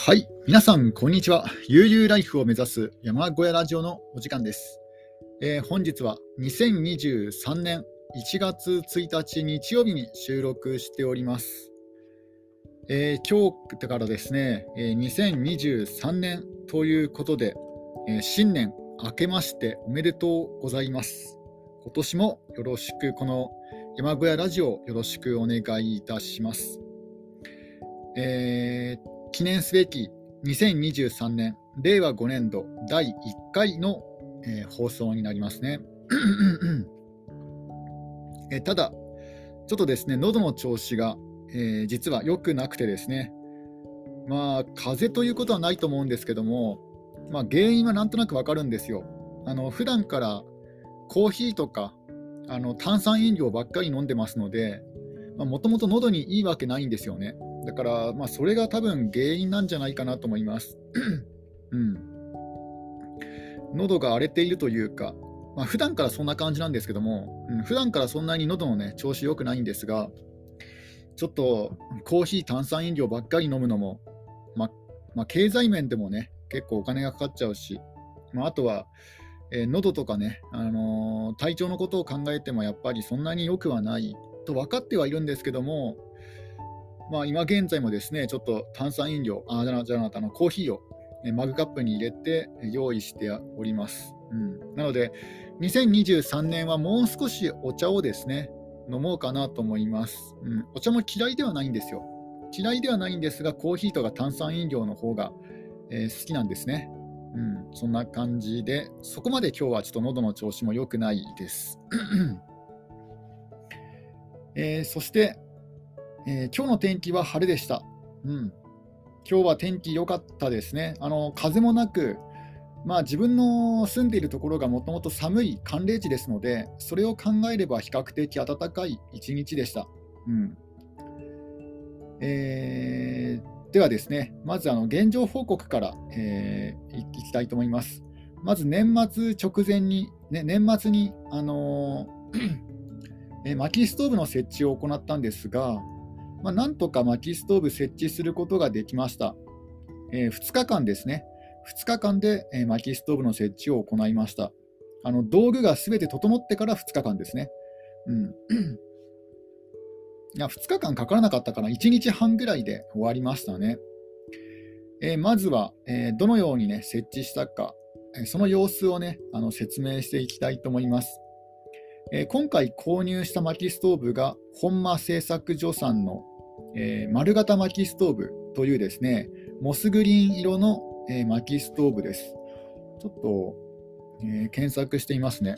はい、皆さん、こんにちは。悠々ライフを目指す山小屋ラジオのお時間です。えー本日は2023年1月1日日曜日に収録しております。えー今日からですね、えー2023年ということで、えー新年明けましておめでとうございます。今年もよろしく、この山小屋ラジオよろしくお願いいたします。えー記念すべき2023年令和5年度第1回の、えー放送になりますね。えただ、ちょっとですね、喉の調子が、えー実は良くなくてですね、まあ、風邪ということはないと思うんですけども、まあ、原因はなんとなくわかるんですよ。あの普段からコーヒーとかあの炭酸飲料ばっかり飲んでますので、もともと喉にいいわけないんですよね。だから、まあ、それが多分原因なんじゃないかなと思います。うん、喉が荒れているというか、まあ、普段からそんな感じなんですけども、うん、普段からそんなに喉の、ね、調子良くないんですが、ちょっとコーヒー、炭酸飲料ばっかり飲むのも、ままあ、経済面でもね、結構お金がかかっちゃうし、まあ、あとは、えー喉とかね、あのー体調のことを考えてもやっぱりそんなに良くはないと分かってはいるんですけども、まあ、今現在もですね、ちょっと炭酸飲料、あじゃなじゃなあのコーヒーをマグカップに入れて用意しております。うん、なので、2023年はもう少しお茶をですね、飲もうかなと思います。うん、お茶も嫌いではないんですよ。嫌いではないんですが、コーヒーとか炭酸飲料の方が、えー好きなんですね。うん、そんな感じで、そこまで今日はちょっと喉の調子も良くないです。えーそして、えー今日の天気は晴れでした。うん、今日は天気良かったですね。あの風もなく、まあ、自分の住んでいるところがもともと寒い寒冷地ですので、それを考えれば比較的暖かい一日でした。うんえーではですね、まずあの現状報告から、えーいきたいと思います。まず年末直前に、ね、年末に、あのー えー薪ストーブの設置を行ったんですが、まあ、なんとか薪ストーブ設置することができました。え2日間ですね、2日間で、えー薪ストーブの設置を行いました。あの道具がすべて整ってから2日間ですね。うんいや2日間かからなかったから1日半ぐらいで終わりましたね。えーまずは、えーどのように、ね、設置したか、えーその様子を、ね、あの説明していきたいと思います。えー今回購入した薪ストーブが本間製作所さんの、えー丸型薪ストーブというですねモスグリーン色の、えー薪ストーブです。ちょっと、え検索してみますね。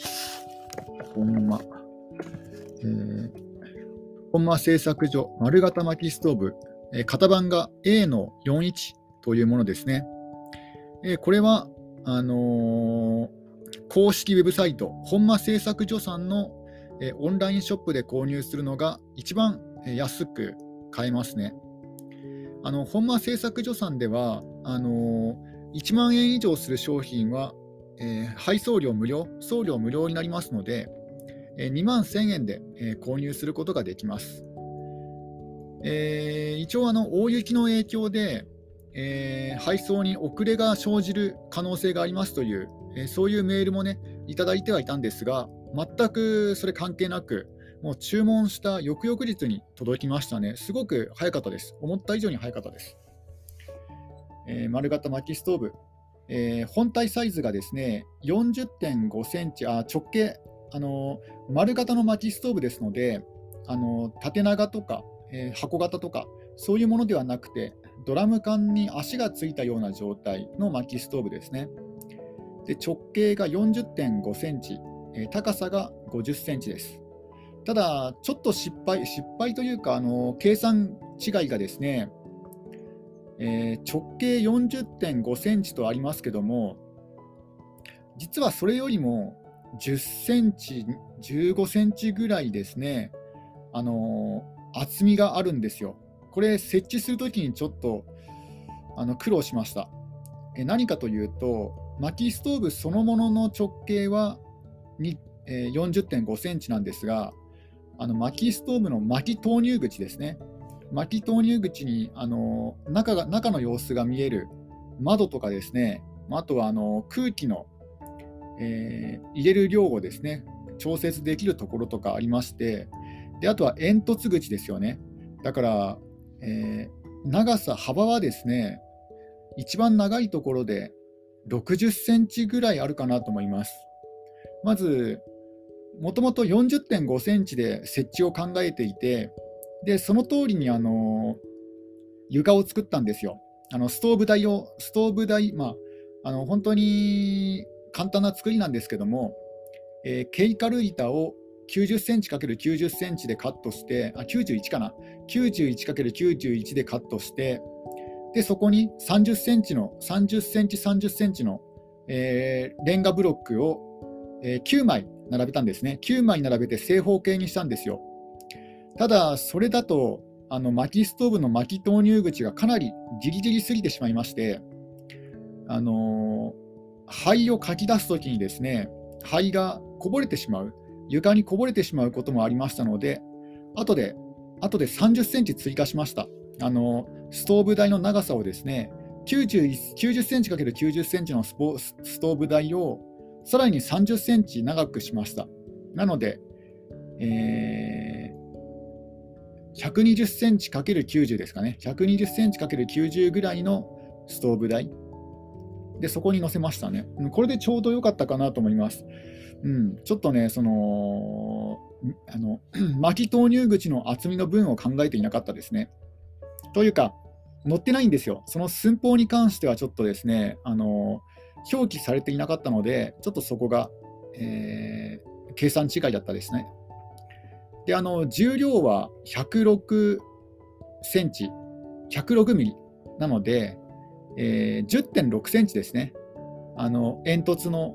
本間。えー本間製作所丸型薪ストーブ、え型番が A の41というものですね。えこれはあの公式ウェブサイト、本間製作所さんの、えオンラインショップで購入するのが一番えー安く買えますね。あの本間製作所さんではあのー1万円以上する商品は、えー配送料無料、送料無料になりますので、えー2万1000円で、えー購入することができます。えー一応あの、大雪の影響で、えー配送に遅れが生じる可能性がありますという、えーそういうメールもね、いただいてはいたんですが、全くそれ関係なく、もう注文した翌々日に届きましたね。すごく早かったです。思った以上に早かったです。えー丸型薪ストーブ、えー本体サイズがですね、40.5センチ、あ直径、あのー丸型の薪ストーブですので、あの縦長とか、え箱型とか、そういうものではなくて、ドラム缶に足がついたような状態の薪ストーブですね。で直径が40.5センチ、えー高さが50センチです。ただ、ちょっと失敗、失敗というか、あの計算違いがですね、えー直径40.5センチとありますけども、実はそれよりも10センチ、15センチぐらいですね、あの厚みがあるんですよ。これ、設置するときにちょっとあの苦労しました。え何かというと、薪ストーブそのものの直径は、40.5センチなんですが、あの薪ストーブの薪投入口ですね。薪投入口にあの中が中の様子が見える窓とかですね、あとはあの空気の、えー、入れる量をですね調節できるところとかありまして、であとは煙突口ですよね。だから、えー、長さ、幅はですね、一番長いところで60センチぐらいあるかなと思います。まず、もともと40.5センチで設置を考えていて、でその通りにあの床を作ったんですよ。あのストーブ台を、ストーブ台、まあ、あの本当に簡単な作りなんですけども、えー、ケイカル板を90センチ ×90 センチでカットして、あ、91かな。91×91 でカットして、で、そこに30センチの、30センチ、30センチの、えー、レンガブロックを、えー、9枚並べたんですね。9枚並べて正方形にしたんですよ。ただ、それだと、あの薪ストーブの薪投入口がかなりギリギリすぎてしまいまして、あのー、灰をかき出すときにですね、灰がこぼれてしまう。床にこぼれてしまうこともありましたので、後で、後で30センチ追加しました。あのストーブ台の長さをですね、90, 90センチ ×90 センチのスポストーブ台をさらに30センチ長くしました。なので、えー、120センチ ×90 ですかね、120センチ ×90 ぐらいのストーブ台で、そこに乗せましたね。これでちょうど良かったかなと思います。うん、ちょっとね、その、あの、巻き投入口の厚みの分を考えていなかったですね。というか、載ってないんですよ。その寸法に関してはちょっとですね、あの、表記されていなかったので、ちょっとそこが、えー、計算違いだったですね。で、あの、重量は106センチ、106ミリなので、えー、10.6センチですね。あの、煙突の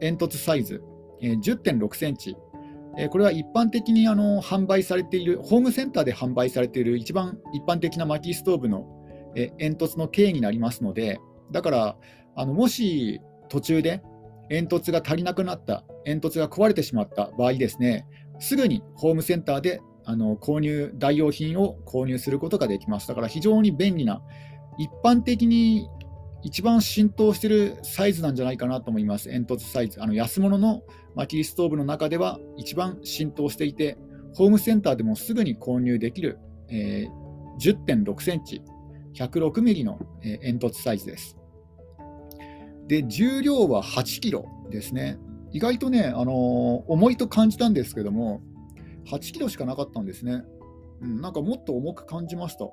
煙突サイズ、えー、10.6センチ、え、これは一般的にあの販売されている、ホームセンターで販売されている一番一般的な薪ストーブの、え、煙突の径になりますので、だからあのもし途中で煙突が足りなくなった、煙突が壊れてしまった場合ですね、すぐにホームセンターであの購入、代用品を購入することができます。だから非常に便利な、一般的に一番浸透してるサイズなんじゃないかなと思います、煙突サイズ。あの安物の薪ストーブの中では一番浸透していて、ホームセンターでもすぐに購入できる、えー、10.6センチ、106ミリの、えー、煙突サイズです。で、重量は8キロですね。意外とね、あのー、重いと感じたんですけども、8キロしかなかったんですね。うん、なんかもっと重く感じました。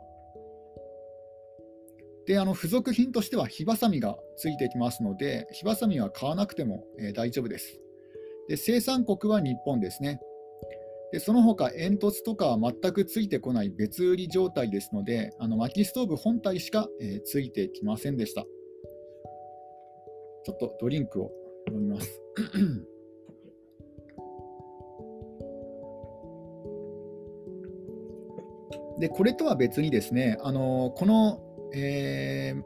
であの付属品としては火ばさみがついてきますので、火ばさみは買わなくても、えー、大丈夫です。で生産国は日本ですね。でその他煙突とかは全くついてこない別売り状態ですので、あの薪ストーブ本体しか、えー、ついてきませんでした。ちょっとドリンクを飲みます。でこれとは別にですね、あのこのえー、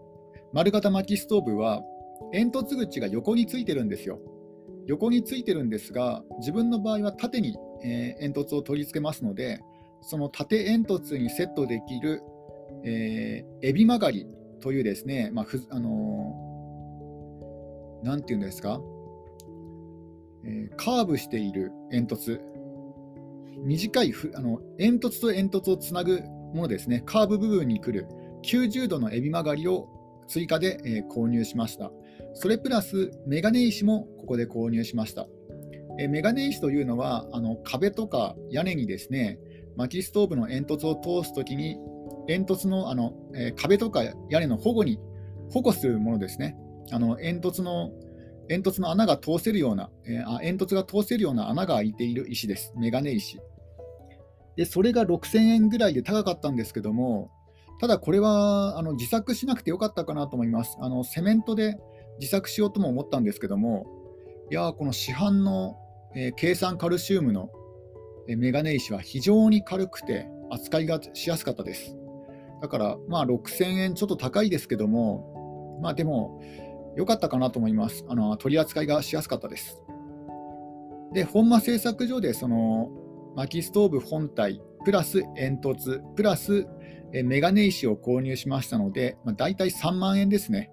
丸型薪ストーブは煙突口が横についてるんですよ。横についてるんですが、自分の場合は縦に、えー、煙突を取り付けますので、その縦煙突にセットできる、えー、エビ曲がりというですね、まあふあのー、なんていうんですか、えー、カーブしている煙突、短いふあの煙突と煙突をつなぐものですね、カーブ部分に来る90度のエビ曲がりを追加で、え、購入しました。それプラスメガネ石もここで購入しました。え、メガネ石というのはあの壁とか屋根にですね薪ストーブの煙突を通すときに煙突のあの、えー、壁とか屋根の保護に保護するものですね。あの煙突の煙突の穴が通せるような、えー、煙突が通せるような穴が開いている石です。メガネ石。で、それが6000円ぐらいで高かったんですけども、ただこれはあの自作しなくてよかったかなと思います。あのセメントで自作しようとも思ったんですけども、いやこの市販の、えー、計算カルシウムの、えー、メガネ石は非常に軽くて扱いがしやすかったです。だから、まあ、6000円ちょっと高いですけども、まあでも、良かったかなと思います。あの取り扱いがしやすかったです。で、本間製作所でその薪ストーブ本体プラス煙突、プラスメガネ石を購入しましたので、まあ、大体3万円ですね。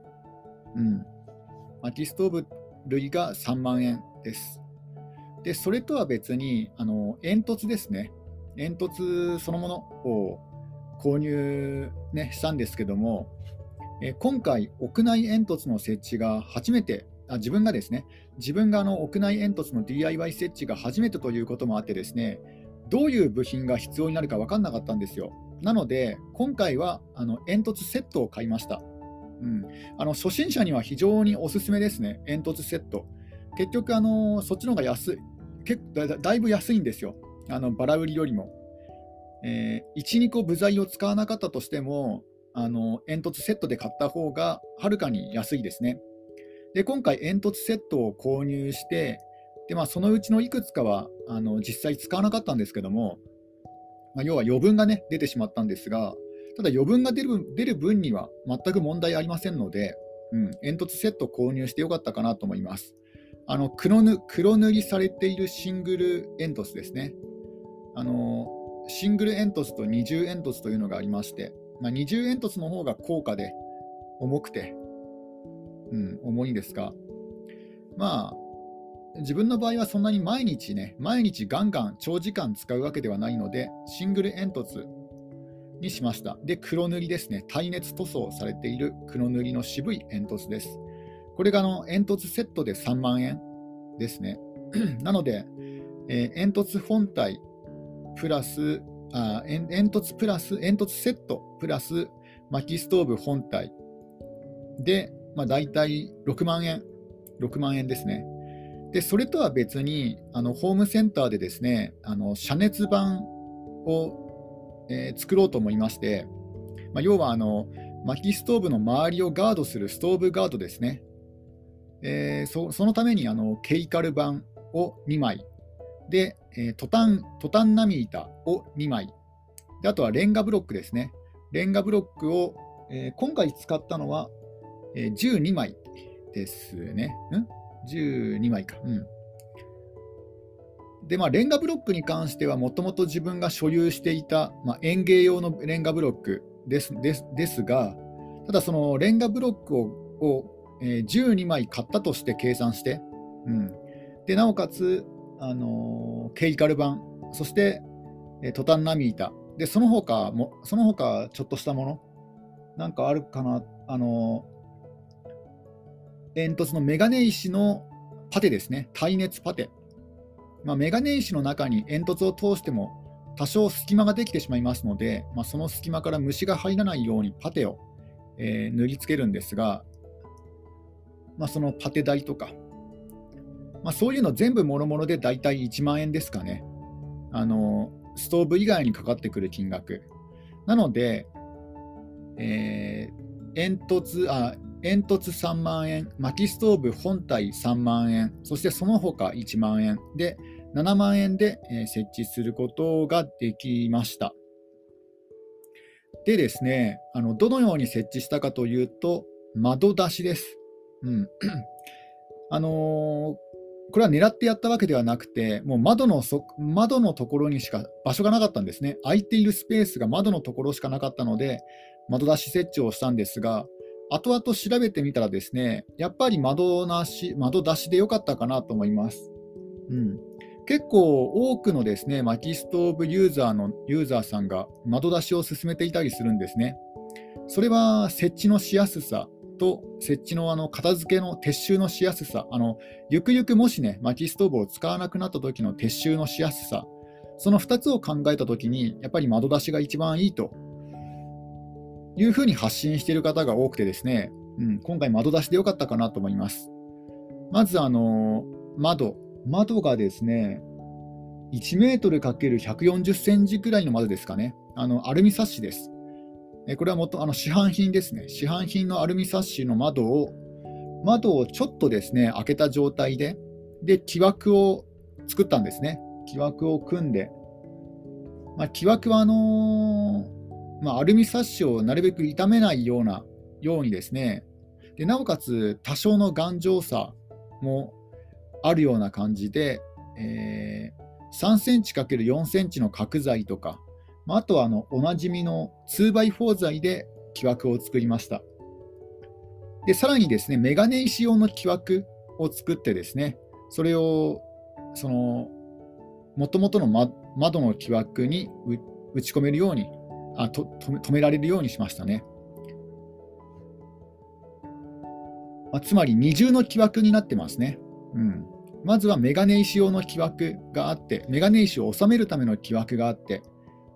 うん。薪ストーブ類が3万円です。で、それとは別に、あの煙突ですね。煙突そのものを購入、ね、したんですけども、え今回、屋内煙突の設置が初めてあ、自分がですね、自分があの屋内煙突の DIY 設置が初めてということもあってですね、どういう部品が必要になるか分かんなかったんですよ。なので、今回はあの煙突セットを買いました。うん、あの初心者には非常におすすめですね、煙突セット。結局、あのそっちの方が安い結だ、だいぶ安いんですよ、あのバラ売りよりも。えー、1、2個部材を使わなかったとしても、あの煙突セットで買った方がはるかに安いですね。で今回、煙突セットを購入して、でまあ、そのうちのいくつかはあの実際使わなかったんですけども、まあ、要は余分が、ね、出てしまったんですが、ただ余分が出る分には全く問題ありませんので、うん、煙突セット購入してよかったかなと思います。あの黒ぬ黒塗りされているシングル煙突ですね。あのシングル煙突と二重煙突というのがありまして、まあ、二重煙突の方が高価で重くて、うん、重いんですが、まあ、自分の場合はそんなに毎日ね、毎日ガンガン長時間使うわけではないので、シングル煙突にしました。で、黒塗りですね。耐熱塗装されている黒塗りの渋い煙突です。これがあの煙突セットで3万円ですね。なので、えー、煙突本体プラスあ煙突プラス煙突セットプラス薪ストーブ本体で、まあ、大体6万円、6万円ですね。で、それとは別に、あのホームセンターでですね、あの遮熱板を、えー、作ろうと思いまして、まあ、要はあの薪ストーブの周りをガードするストーブガードですね。えー、そそのためにあのケイカル板を2枚、で、えー、トタントタンナミ板を2枚で、あとはレンガブロックですね。レンガブロックを、えー、今回使ったのは、えー、12枚ですね。ん？12枚か。うん。で、まあ、レンガブロックに関しては、もともと自分が所有していた、まあ、園芸用のレンガブロックですですですが、ただそのレンガブロックをを、えー、12枚買ったとして計算して、うん、でなおかつ、あのー、ケイカル板、そして、えー、トタンナミ板、でその他も、その他ちょっとしたもの、なんかあるかな、あの煙突のメガネ石のパテですね、耐熱パテ。まあ、メガネ石の中に煙突を通しても多少隙間ができてしまいますので、まあ、その隙間から虫が入らないようにパテを、えー、塗りつけるんですが、まあ、そのパテ代とか、まあ、そういうの全部もろもろで大体1万円ですかね。あのストーブ以外にかかってくる金額。なので、えー、煙突あ煙突3万円、薪ストーブ本体3万円、そしてその他1万円で、7万円で設置することができました。でですね、あのどのように設置したかというと、窓出しです。うん。あのー、これは狙ってやったわけではなくて、もう窓のそ窓のところにしか場所がなかったんですね。空いているスペースが窓のところしかなかったので、窓出し設置をしたんですが、後々調べてみたらですね、やっぱり窓なし窓出しで良かったかなと思います。うん、結構多くのですね、薪ストーブユーザーのユーザーさんが窓出しを進めていたりするんですね。それは設置のしやすさと設置のあの片付けの撤収のしやすさ、あのゆくゆくもしね、薪ストーブを使わなくなった時の撤収のしやすさ、その2つを考えたときに、やっぱり窓出しが一番いいというふうに発信している方が多くてですね、うん、今回窓出しでよかったかなと思います。まず、あの窓。窓がですね、1メートル ×140 センチくらいの窓ですかね。あのアルミサッシです。これはもとあの市販品ですね。市販品のアルミサッシの窓を、窓をちょっとですね、開けた状態で、で、木枠を作ったんですね。木枠を組んで。まあ、木枠はあのーまあ、アルミサッシをなるべく傷めないようなようにですねでなおかつ多少の頑丈さもあるような感じで、えー、3センチ ×4 センチの角材とかまあ、あとはあのおなじみの 2x4 材で木枠を作りました。でさらにですね、メガネ石用の木枠を作ってですね、それをその元々の窓の木枠に打ち込めるようにあと止められるようにしましたね。まあ、つまり二重の木枠になってますね。うん、まずはメガネ石用の木枠があって、メガネ石を収めるための木枠があって、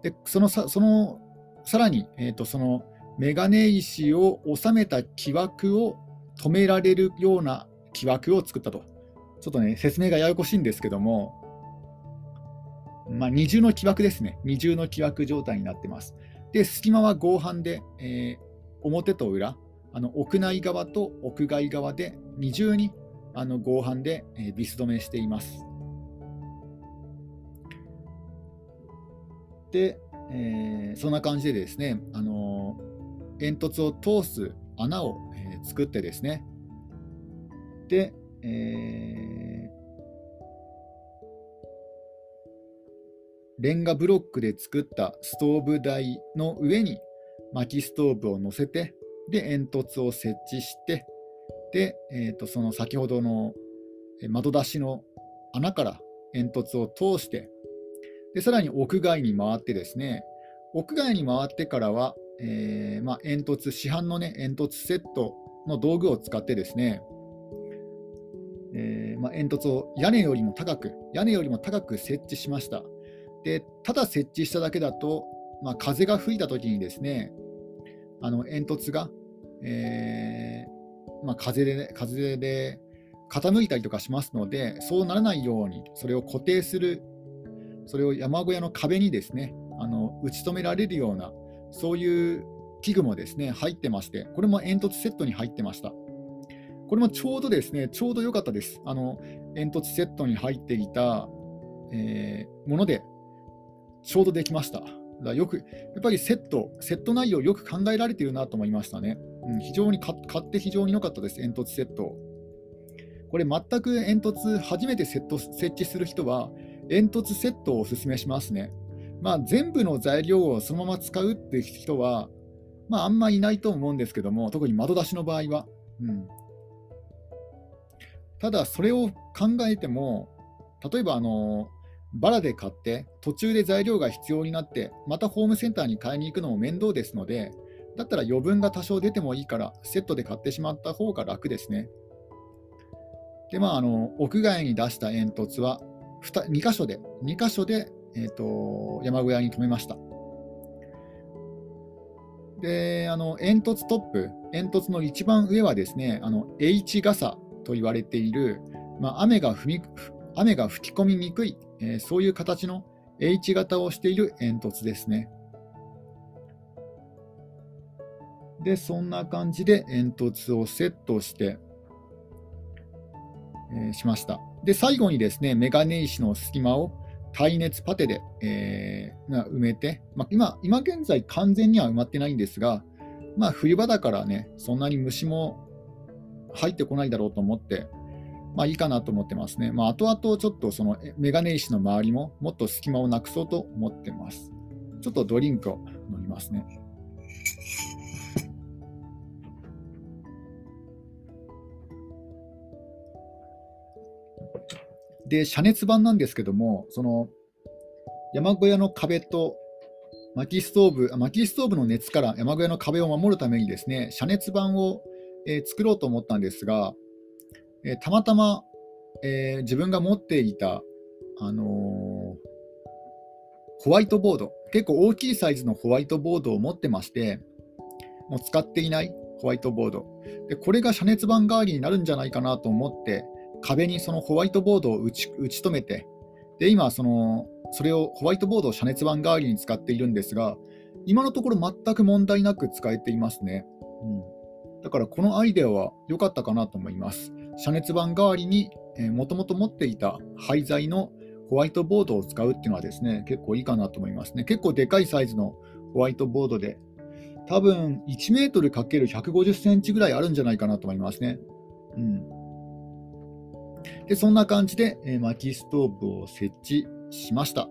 でそのさそのさらに、えーと、そのメガネ石を収めた木枠を止められるような木枠を作ったと。ちょっとね、説明がややこしいんですけども、まあ、二重の木枠ですね。二重の木枠状態になってます。で、隙間は合板で、えー、表と裏、あの屋内側と屋外側で二重にあの合板で、えー、ビス止めしています。で、えー、そんな感じでですね、あのー、煙突を通す穴を、えー、作ってですね、で、えレンガブロックで作ったストーブ台の上に薪ストーブを乗せて、で、煙突を設置して、で、えー、とその先ほどの窓出しの穴から煙突を通して、でさらに屋外に回ってですね、屋外に回ってからは、えー、まあ、煙突、市販の、ね、煙突セットの道具を使ってですね、えー、まあ、煙突を屋根よりも高く、屋根よりも高く設置しました。でただ設置しただけだと、まあ、風が吹いたときにですね、あの煙突が、えー、まあ、風で、風で傾いたりとかしますので、そうならないように、それを固定する、それを山小屋の壁にですね、あの打ち止められるような、そういう器具もですね入ってまして、これも煙突セットに入ってました。これもちょうどですね、ちょうど良かったです。あの煙突セットに入っていた、えー、ものでちょうどできました。だよく、やっぱりセット、セット内容よく考えられているなと思いましたね。うん、非常に買って非常に良かったです、煙突セット。これ全く煙突初めてセット設置する人は、煙突セットをお勧めしますね。まあ、全部の材料をそのまま使うっていう人は、まあ、あんまいないと思うんですけども、特に窓出しの場合は。うん、ただ、それを考えても、例えばあのバラで買って途中で材料が必要になってまたホームセンターに買いに行くのも面倒ですのでだったら余分が多少出てもいいからセットで買ってしまった方が楽ですね。でまあ、あの屋外に出した煙突は 2, 2箇所で2箇所で、えーと、山小屋に止めました。であの煙突トップ、煙突の一番上はですねあの H 傘と言われている、まあ、雨が踏み雨が吹き込みにくい、えー、そういう形の H 型をしている煙突ですね。で、そんな感じで煙突をセットして、えー、しました。で、最後にですね、メガネ石の隙間を耐熱パテで、えー、埋めて、まあ、今、今現在完全には埋まってないんですが、まあ、冬場だからね、そんなに虫も入ってこないだろうと思って、まあいいかなと思ってますね。まあ後々ちょっとそのメガネ石の周りももっと隙間をなくそうと思ってます。ちょっとドリンクを飲みますね。で、遮熱板なんですけども、その山小屋の壁と薪ストーブ、薪ストーブの熱から山小屋の壁を守るためにですね、遮熱板を、えー、作ろうと思ったんですが、えー、たまたま、えー、自分が持っていた、あのー、ホワイトボード、結構大きいサイズのホワイトボードを持ってまして、もう使っていないホワイトボード。でこれが遮熱板代わりになるんじゃないかなと思って、壁にそのホワイトボードを打ち打ち止めて、で今その、それをホワイトボードを遮熱板代わりに使っているんですが、今のところ全く問題なく使えていますね。うん、だからこのアイデアは良かったかなと思います。遮熱板代わりにもともと持っていた廃材のホワイトボードを使うっていうのはですね、結構いいかなと思いますね。結構でかいサイズのホワイトボードで、多分1メートル ×150 センチぐらいあるんじゃないかなと思いますね。うん。で、そんな感じで、え薪ストーブを設置しました。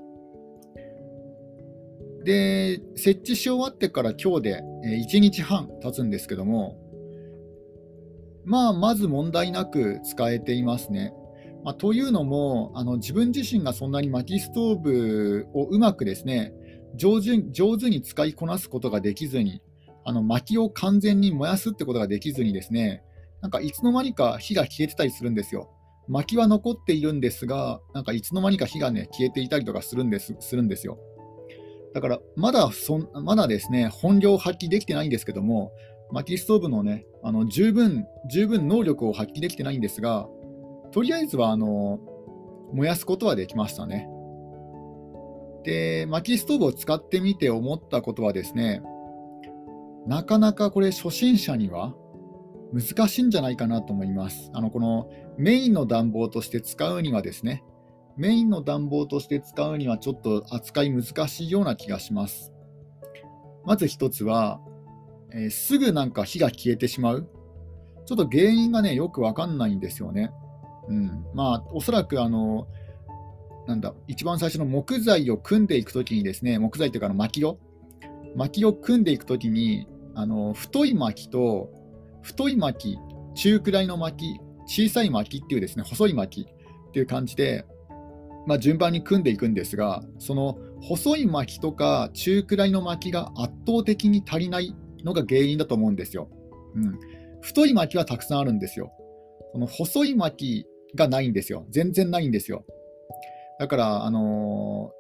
で、設置し終わってから今日で1日半経つんですけども、まあ、まず問題なく使えていますね。まあ、というのもあの、自分自身がそんなに薪ストーブをうまくですね上手上手に使いこなすことができずに、あの薪を完全に燃やすってことができずにですね、なんかいつの間にか火が消えてたりするんですよ。薪は残っているんですが、なんかいつの間にか火がね、消えていたりとかするんですするんですよ。だから、まだそん、まだですね、本領を発揮できてないんですけども、薪ストーブのね、あの十分、十分能力を発揮できてないんですが、とりあえずは、あの、燃やすことはできましたね。で、薪ストーブを使ってみて思ったことはですね、なかなかこれ初心者には難しいんじゃないかなと思います。あの、このメインの暖房として使うにはですね、メインの暖房として使うにはちょっと扱い難しいような気がします。まず一つは、えー、すぐなんか火が消えてしまう。ちょっと原因がね、よくわかんないんですよね。うん。まあ、おそらくあの、なんだ、一番最初の木材を組んでいくときにですね、木材というかの薪を、薪を組んでいくときに、あの太い薪と、太い薪、中くらいの薪、小さい薪っていうですね、細い薪っていう感じで、まあ、順番に組んでいくんですが、その細い薪とか中くらいの薪が圧倒的に足りないのが原因だと思うんですよ。うん、太い薪はたくさんあるんですよ。その細い薪がないんですよ。全然ないんですよ。だから、あの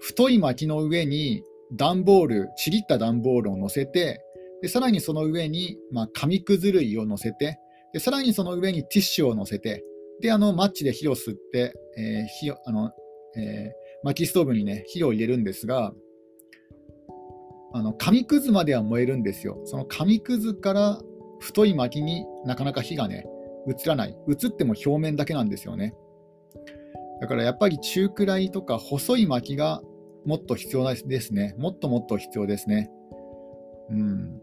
ー、太い薪の上に段ボール、ちぎった段ボールを乗せて、でさらにその上に、まあ、紙くず類を乗せてで、さらにその上にティッシュを乗せて、であのマッチで火を吸って、えー、火あのえー、薪ストーブに、ね、火を入れるんですが、あの紙くずまでは燃えるんですよ。その紙くずから太い薪になかなか火がね、映らない。映っても表面だけなんですよね。だからやっぱり中くらいとか細い薪がもっと必要ですね。もっともっと必要ですね。うん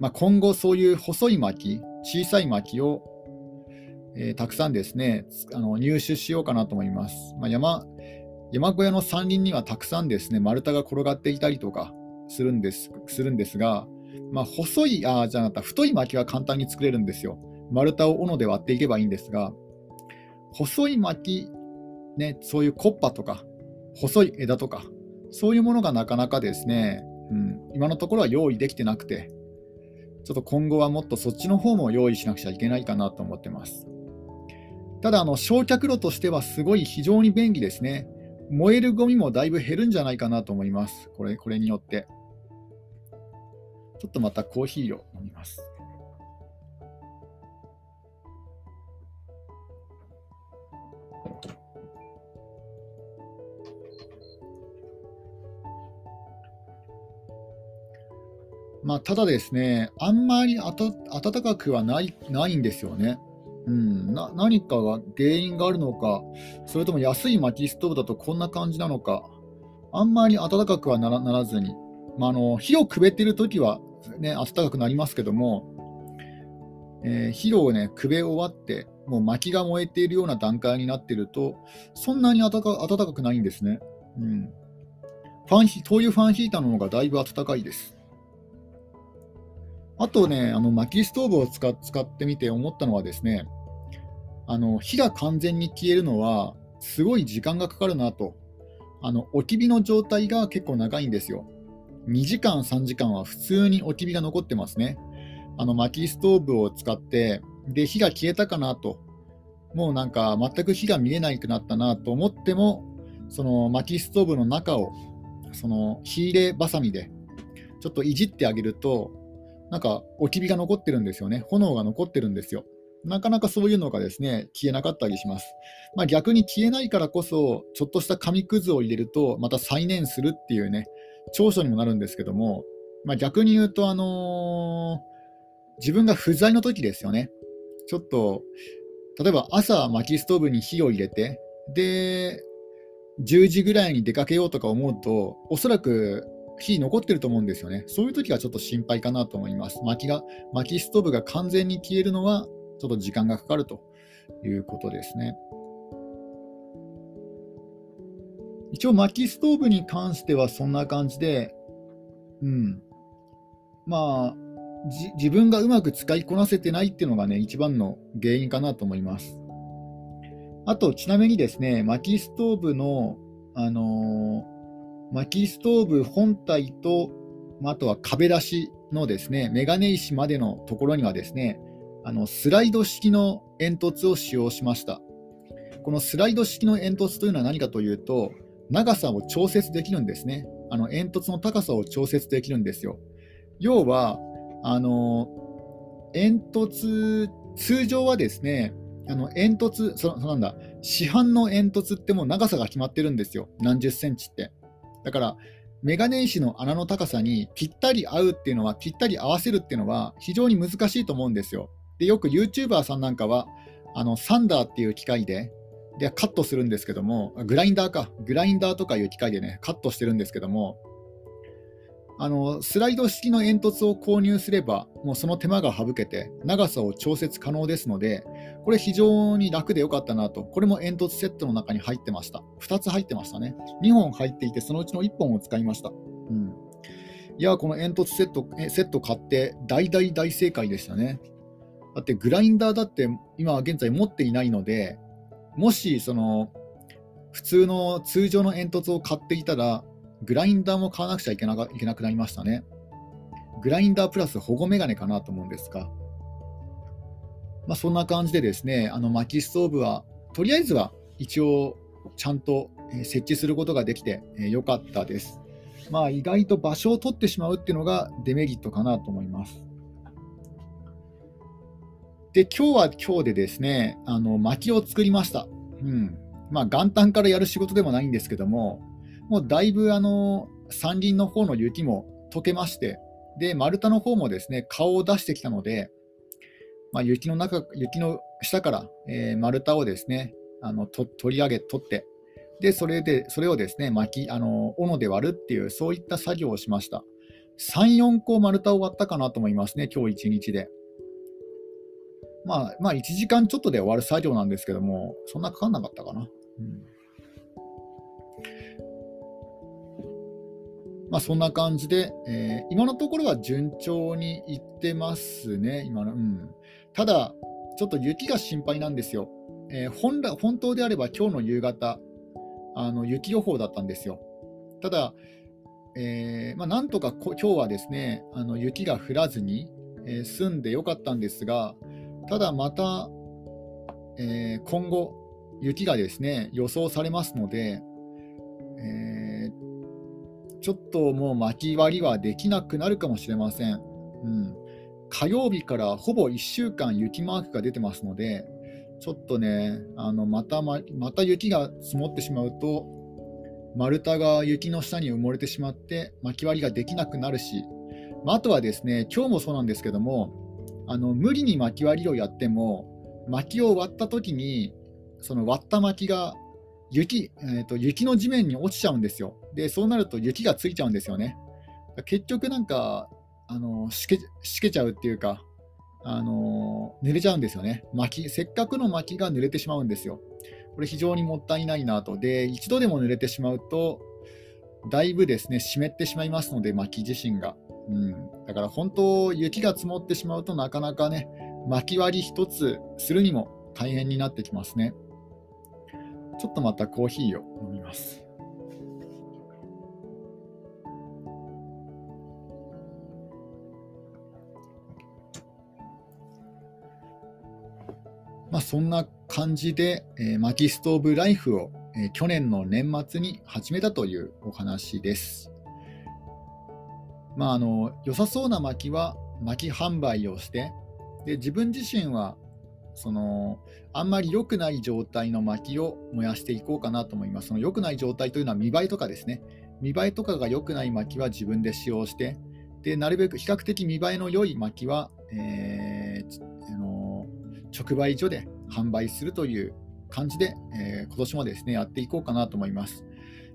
まあ、今後そういう細い薪、小さい薪を、えー、たくさんですねあの入手しようかなと思います。まあ、山山小屋の山林にはたくさんですね丸太が転がっていたりとかするんですするんですが、まあ、細い、あじゃなかった太い薪は簡単に作れるんですよ。丸太を斧で割っていけばいいんですが、細い薪、ね、そういうコッパとか、細い枝とか、そういうものがなかなかですね、うん、今のところは用意できてなくて、ちょっと今後はもっとそっちの方も用意しなくちゃいけないかなと思ってます。ただ、あの焼却炉としてはすごい非常に便利ですね。燃えるゴミもだいぶ減るんじゃないかなと思います。これこれによって。ちょっとまたコーヒーを飲みます。まあ、ただですね、あんまり暖かくはないないんですよね。うん、な何かが原因があるのか、それとも安い薪ストーブだとこんな感じなのか、あんまり暖かくはならならずに、まあ、あの火をくべてるときは、ね、暖かくなりますけども、えー、火を、ね、くべ終わって、もう薪が燃えているような段階になっていると、そんなに暖か暖かくないんですね。うん、ファン灯油ファンヒーターの方がだいぶ暖かいです。あとね、あの薪ストーブを使使ってみて思ったのはですね、あの火が完全に消えるのはすごい時間がかかるなと。あの置き火の状態が結構長いんですよ。2時間、3時間は普通に置き火が残ってますね。あの薪ストーブを使って、で火が消えたかなと。もうなんか全く火が見えなくなったなと思っても、その薪ストーブの中をその火入ればさみでちょっといじってあげると、なんか置き火が残ってるんですよね。炎が残ってるんですよ。なかなかそういうのがですね、消えなかったりします。まあ、逆に消えないからこそ、ちょっとした紙くずを入れると、また再燃するっていうね、長所にもなるんですけども、まあ、逆に言うと、あのー、自分が不在の時ですよね。ちょっと、例えば朝薪ストーブに火を入れて、で、10時ぐらいに出かけようとか思うと、おそらく火残ってると思うんですよね。そういう時はちょっと心配かなと思います。薪が、薪ストーブが完全に消えるのは、ちょっと時間がかかるということですね。一応薪ストーブに関してはそんな感じで、うん。まあ、自分がうまく使いこなせてないっていうのがね、一番の原因かなと思います。あと、ちなみにですね、薪ストーブの、あのー、薪ストーブ本体と、あとは壁出しのですね、メガネ石までのところにはですね、あのスライド式の煙突を使用しました。このスライド式の煙突というのは何かというと、長さを調節できるんですね。あの煙突の高さを調節できるんですよ。要は、あの煙突、通常はですね、あの煙突そ、なんだ、市販の煙突ってもう長さが決まってるんですよ、何十センチって。だから、メガネ石の穴の高さにぴったり合うっていうのは、ぴったり合わせるっていうのは非常に難しいと思うんですよ。でよく YouTuber さんなんかは、あのサンダーっていう機械ででカットするんですけども、グラインダーか、グラインダーとかいう機械でね、カットしてるんですけども、あのスライド式の煙突を購入すれば、もうその手間が省けて、長さを調節可能ですので、これ非常に楽でよかったなと、これも煙突セットの中に入ってました。2つ入ってましたね。2本入っていて、そのうちの1本を使いました。うん、いや、この煙突セットセット買って、大大大正解でしたね。だってグラインダーだって今現在持っていないので、もしその普通の通常の煙突を買っていたら、グラインダーも買わなくちゃいけないけなくなりましたね。グラインダープラス保護メガネかなと思うんですが、まあ、そんな感じでですね、あの薪ストーブは、とりあえずは一応ちゃんと設置することができてよかったです。まあ、意外と場所を取ってしまうっていうのがデメリットかなと思います。で、今日は今日でですね、あの薪を作りました。うん。まあ、元旦からやる仕事でもないんですけども、もうだいぶあの山林の方の雪も溶けまして、で、丸太の方もですね、顔を出してきたので、まあ、雪の中、雪の下から、えー、丸太をですね、あのと取り上げ、取って、で、それで、それをですね、巻き、あの、斧で割るっていう、そういった作業をしました。3、4個丸太を割ったかなと思いますね、今日1日で。まあ、まあ、1時間ちょっとで終わる作業なんですけども、そんなかかんなかったかな。うんまあ、そんな感じで、えー、今のところは順調にいってますね、今の。うん、ただ、ちょっと雪が心配なんですよ。えー、本来本当であれば今日の夕方、あの雪予報だったんですよ。ただ、えー、まあ、なんとか今日はですねあの雪が降らずに、えー、済んでよかったんですが、ただまた、え今後、雪がですね予想されますので、えちょっともう巻き割りはできなくなるかもしれません。うん、火曜日からほぼ1週間雪マークが出てますので、ちょっとね、あのまたままた雪が積もってしまうと、丸太が雪の下に埋もれてしまって、巻き割りができなくなるし、まあ、あとはですね、今日もそうなんですけども、あの無理に巻き割りをやっても、薪を割った時に、その割った薪が雪、えーと、雪の地面に落ちちゃうんですよ。で、そうなると雪がついちゃうんですよね。結局なんか、あのしけしけちゃうっていうか、あの濡れちゃうんですよね。薪、せっかくの薪が濡れてしまうんですよ。これ非常にもったいないなと。で、一度でも濡れてしまうと、だいぶですね、湿ってしまいますので、薪自身が。うん、だから本当、雪が積もってしまうとなかなかね、薪割り一つするにも大変になってきますね。ちょっとまたコーヒーを飲みます。まあ、そんな感じで、えー、薪ストーブライフを、えー、去年の年末に始めたというお話です。まあ、あの良さそうな薪は薪販売をしてで自分自身はそのあんまり良くない状態の薪を燃やしていこうかなと思います。その良くない状態というのは見栄えとかですね。見栄えとかが良くない薪は自分で使用して、でなるべく比較的見栄えの良い薪は、えー、あの直売所で販売するという感じで、えー、今年もですねやっていこうかなと思います。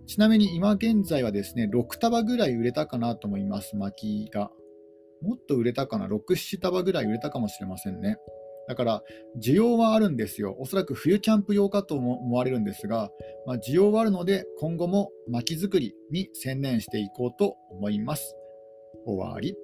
ちなみに今現在はですね6束ぐらい売れたかなと思います、薪が。もっと売れたかな、6、7束ぐらい売れたかもしれませんね。だから需要はあるんですよ。おそらく冬キャンプ用かと思われるんですが、まあ、需要はあるので今後も薪作りに専念していこうと思います。終わり。